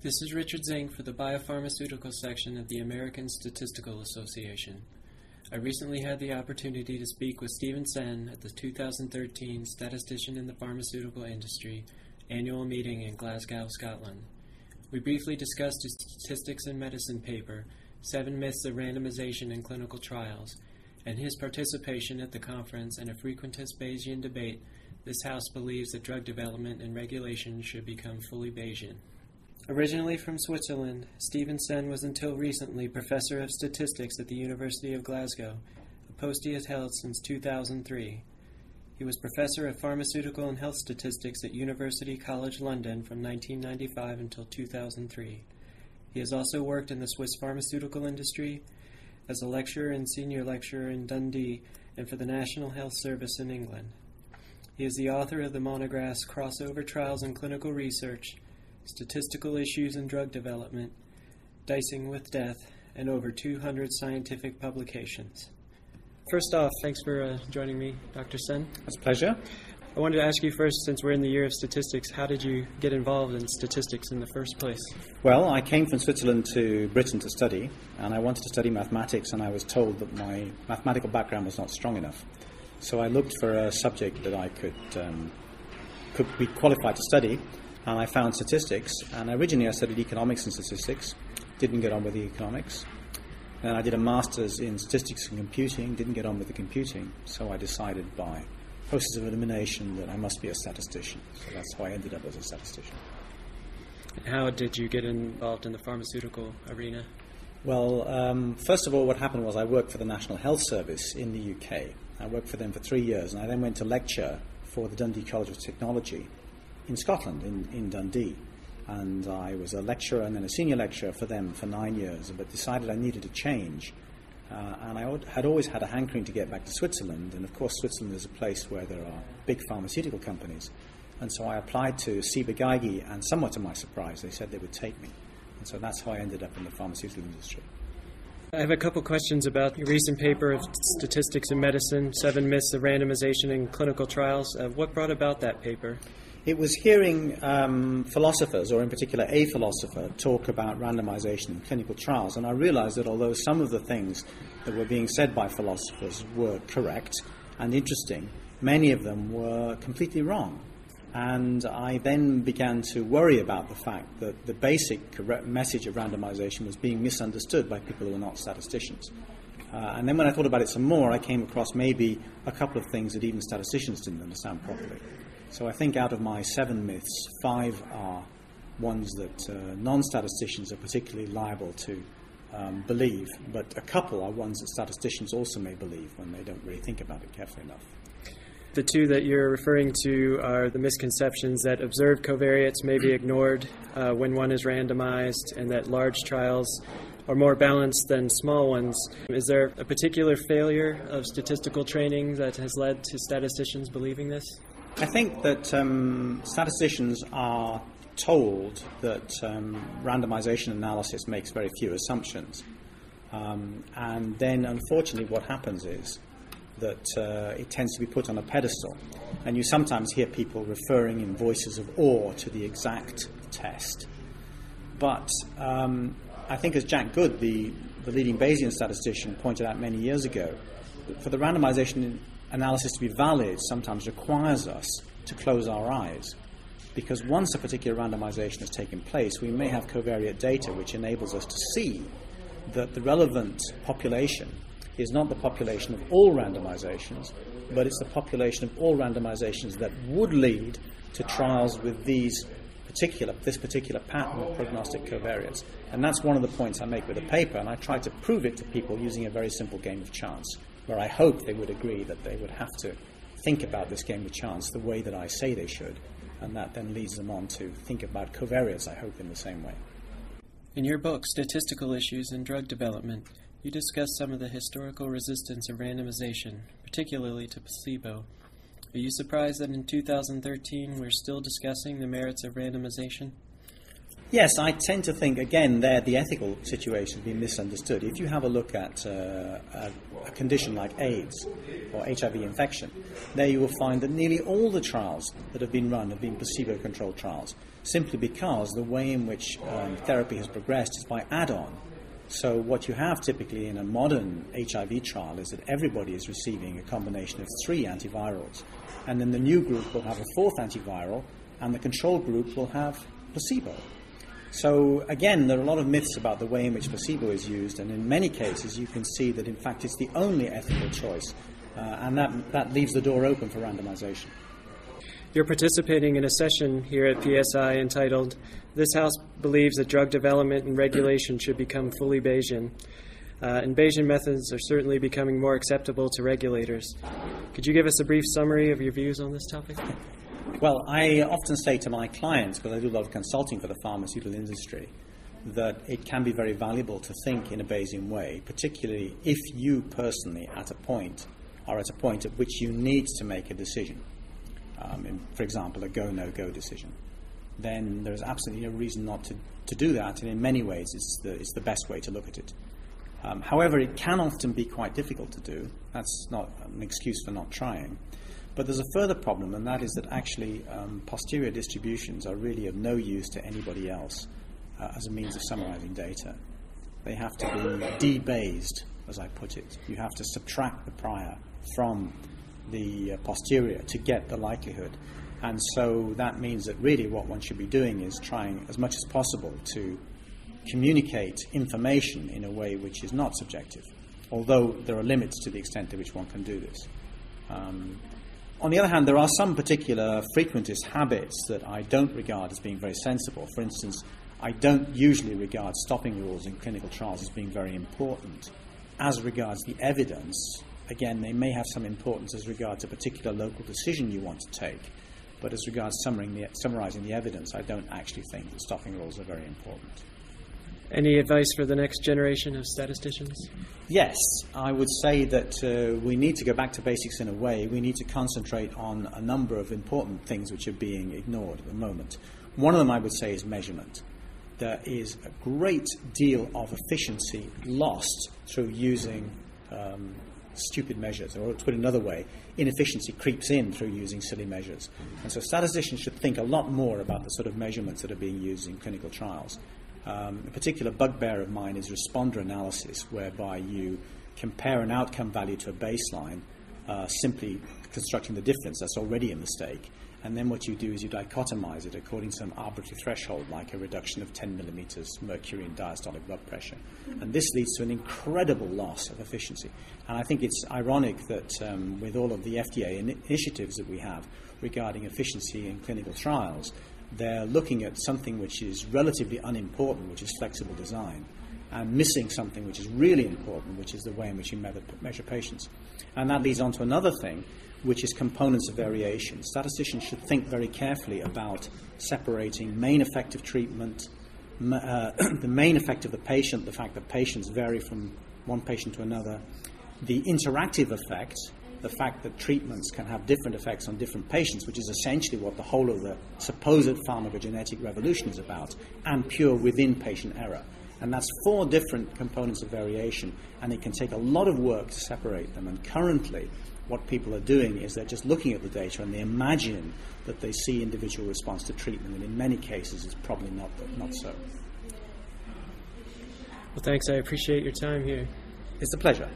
This is Richard Zink for the Biopharmaceutical section of the American Statistical Association. I recently had the opportunity to speak with Stephen Senn at the 2013 Statistician in the Pharmaceutical Industry annual meeting in Glasgow, Scotland. We briefly discussed his Statistics in Medicine paper, Seven Myths of Randomization in Clinical Trials, and his participation at the conference in a frequentist Bayesian debate. This House believes that drug development and regulation should become fully Bayesian. Originally from Switzerland, Stephen Senn was until recently professor of statistics at the University of Glasgow, a post he has held since 2003. He was professor of pharmaceutical and health statistics at University College London from 1995 until 2003. He has also worked in the Swiss pharmaceutical industry as a lecturer and senior lecturer in Dundee and for the National Health Service in England. He is the author of the monographs Crossover Trials in Clinical Research Statistical Issues in Drug Development, Dicing with Death, and over 200 scientific publications. First off, thanks for uh, joining me, Dr. Senn. It's a pleasure. I wanted to ask you first, since we're in the year of statistics, how did you get involved in statistics in the first place? Well, I came from Switzerland to Britain to study, and I wanted to study mathematics, and I was told that my mathematical background was not strong enough. So I looked for a subject that I could, um, could be qualified to study, and I found statistics. And originally I studied economics and statistics, didn't get on with the economics. Then I did a master's in statistics and computing, didn't get on with the computing, so I decided by process of elimination that I must be a statistician. So that's how I ended up as a statistician. How did you get involved in the pharmaceutical arena? Well, um, first of all, what happened was I worked for the National Health Service in the UK. I worked for them for three years, and I then went to lecture for the Dundee College of Technology in Scotland, in, in Dundee. And I was a lecturer and then a senior lecturer for them for nine years, but decided I needed a change. Uh, and I had always had a hankering to get back to Switzerland, and of course, Switzerland is a place where there are big pharmaceutical companies. And so I applied to Ciba-Geigy, and somewhat to my surprise, they said they would take me. And so that's how I ended up in the pharmaceutical industry. I have a couple questions about your recent paper of Statistics in Medicine Seven Myths of Randomization in Clinical Trials. Uh, what brought about that paper? It was hearing um, philosophers, or in particular a philosopher, talk about randomization in clinical trials, and I realized that although some of the things that were being said by philosophers were correct and interesting, many of them were completely wrong. And I then began to worry about the fact that the basic message of randomization was being misunderstood by people who were not statisticians. Uh, and then when I thought about it some more, I came across maybe a couple of things that even statisticians didn't understand properly. So I think out of my seven myths, five are ones that uh, non statisticians are particularly liable to um, believe, but a couple are ones that statisticians also may believe when they don't really think about it carefully enough. The two that you're referring to are the misconceptions that observed covariates may be ignored uh, when one is randomized, and that large trials are more balanced than small ones. Is there a particular failure of statistical training that has led to statisticians believing this? I think that um, statisticians are told that um, randomization analysis makes very few assumptions. Um, and then, unfortunately, what happens is that uh, it tends to be put on a pedestal. And you sometimes hear people referring in voices of awe to the exact test. But um, I think, as Jack Good, the, the leading Bayesian statistician, pointed out many years ago, for the randomization analysis to be valid sometimes requires us to close our eyes. Because once a particular randomization has taken place, we may have covariate data which enables us to see that the relevant population is not the population of all randomizations, but it's the population of all randomizations that would lead to trials with these particular, this particular pattern of prognostic covariates. And that's one of the points I make with the paper, and I try to prove it to people using a very simple game of chance where I hope they would agree that they would have to think about this game of chance the way that I say they should, and that then leads them on to think about covariates, I hope, in the same way. In your book, Statistical Issues in Drug Development, you discuss some of the historical resistance of randomization, particularly to placebo. Are you surprised that in 2013 we're still discussing the merits of randomization? Yes, I tend to think, again, there the ethical situation has been misunderstood. If you have a look at uh, a, a, condition like AIDS or HIV infection, there you will find that nearly all the trials that have been run have been placebo controlled trials, simply because the way in which um, therapy has progressed is by add on. So, what you have typically in a modern HIV trial is that everybody is receiving a combination of three antivirals, and then the new group will have a fourth antiviral, and the control group will have placebo. So, again, there are a lot of myths about the way in which placebo is used, and in many cases, you can see that in fact it's the only ethical choice, uh, and that, that leaves the door open for randomization. You're participating in a session here at PSI entitled This House Believes that Drug Development and Regulation Should Become Fully Bayesian. Uh, and Bayesian methods are certainly becoming more acceptable to regulators. Could you give us a brief summary of your views on this topic? Well, I often say to my clients, because I do a lot of consulting for the pharmaceutical industry, that it can be very valuable to think in a Bayesian way, particularly if you personally, at a point, are at a point at which you need to make a decision. Um, in, for example, a go no go decision. Then there is absolutely no reason not to, to do that, and in many ways, it's the, it's the best way to look at it. Um, however, it can often be quite difficult to do. That's not an excuse for not trying. But there's a further problem, and that is that actually um, posterior distributions are really of no use to anybody else uh, as a means of summarizing data. They have to be de-Bayesed, as I put it. You have to subtract the prior from the uh, posterior to get the likelihood. And so that means that really what one should be doing is trying as much as possible to communicate information in a way which is not subjective, although there are limits to the extent to which one can do this. Um, on the other hand, there are some particular frequentist habits that I don't regard as being very sensible. For instance, I don't usually regard stopping rules in clinical trials as being very important. As regards the evidence, again, they may have some importance as regards a particular local decision you want to take. But as regards the, summarizing the evidence, I don't actually think that stopping rules are very important. Any advice for the next generation of statisticians? Yes, I would say that uh, we need to go back to basics in a way. We need to concentrate on a number of important things which are being ignored at the moment. One of them, I would say, is measurement. There is a great deal of efficiency lost through using um, stupid measures, or to put it another way, inefficiency creeps in through using silly measures. And so statisticians should think a lot more about the sort of measurements that are being used in clinical trials. Um, a particular bugbear of mine is responder analysis, whereby you compare an outcome value to a baseline, uh, simply constructing the difference. That's already a mistake. And then what you do is you dichotomize it according to some arbitrary threshold, like a reduction of 10 millimeters mercury in diastolic blood pressure. And this leads to an incredible loss of efficiency. And I think it's ironic that um, with all of the FDA initiatives that we have regarding efficiency in clinical trials, they're looking at something which is relatively unimportant, which is flexible design, and missing something which is really important, which is the way in which you measure patients. And that leads on to another thing, which is components of variation. Statisticians should think very carefully about separating main effect of treatment, uh, the main effect of the patient, the fact that patients vary from one patient to another, the interactive effect, the fact that treatments can have different effects on different patients, which is essentially what the whole of the supposed pharmacogenetic revolution is about, and pure within patient error. And that's four different components of variation, and it can take a lot of work to separate them. And currently, what people are doing is they're just looking at the data and they imagine that they see individual response to treatment, and in many cases, it's probably not, not so. Well, thanks. I appreciate your time here. It's a pleasure.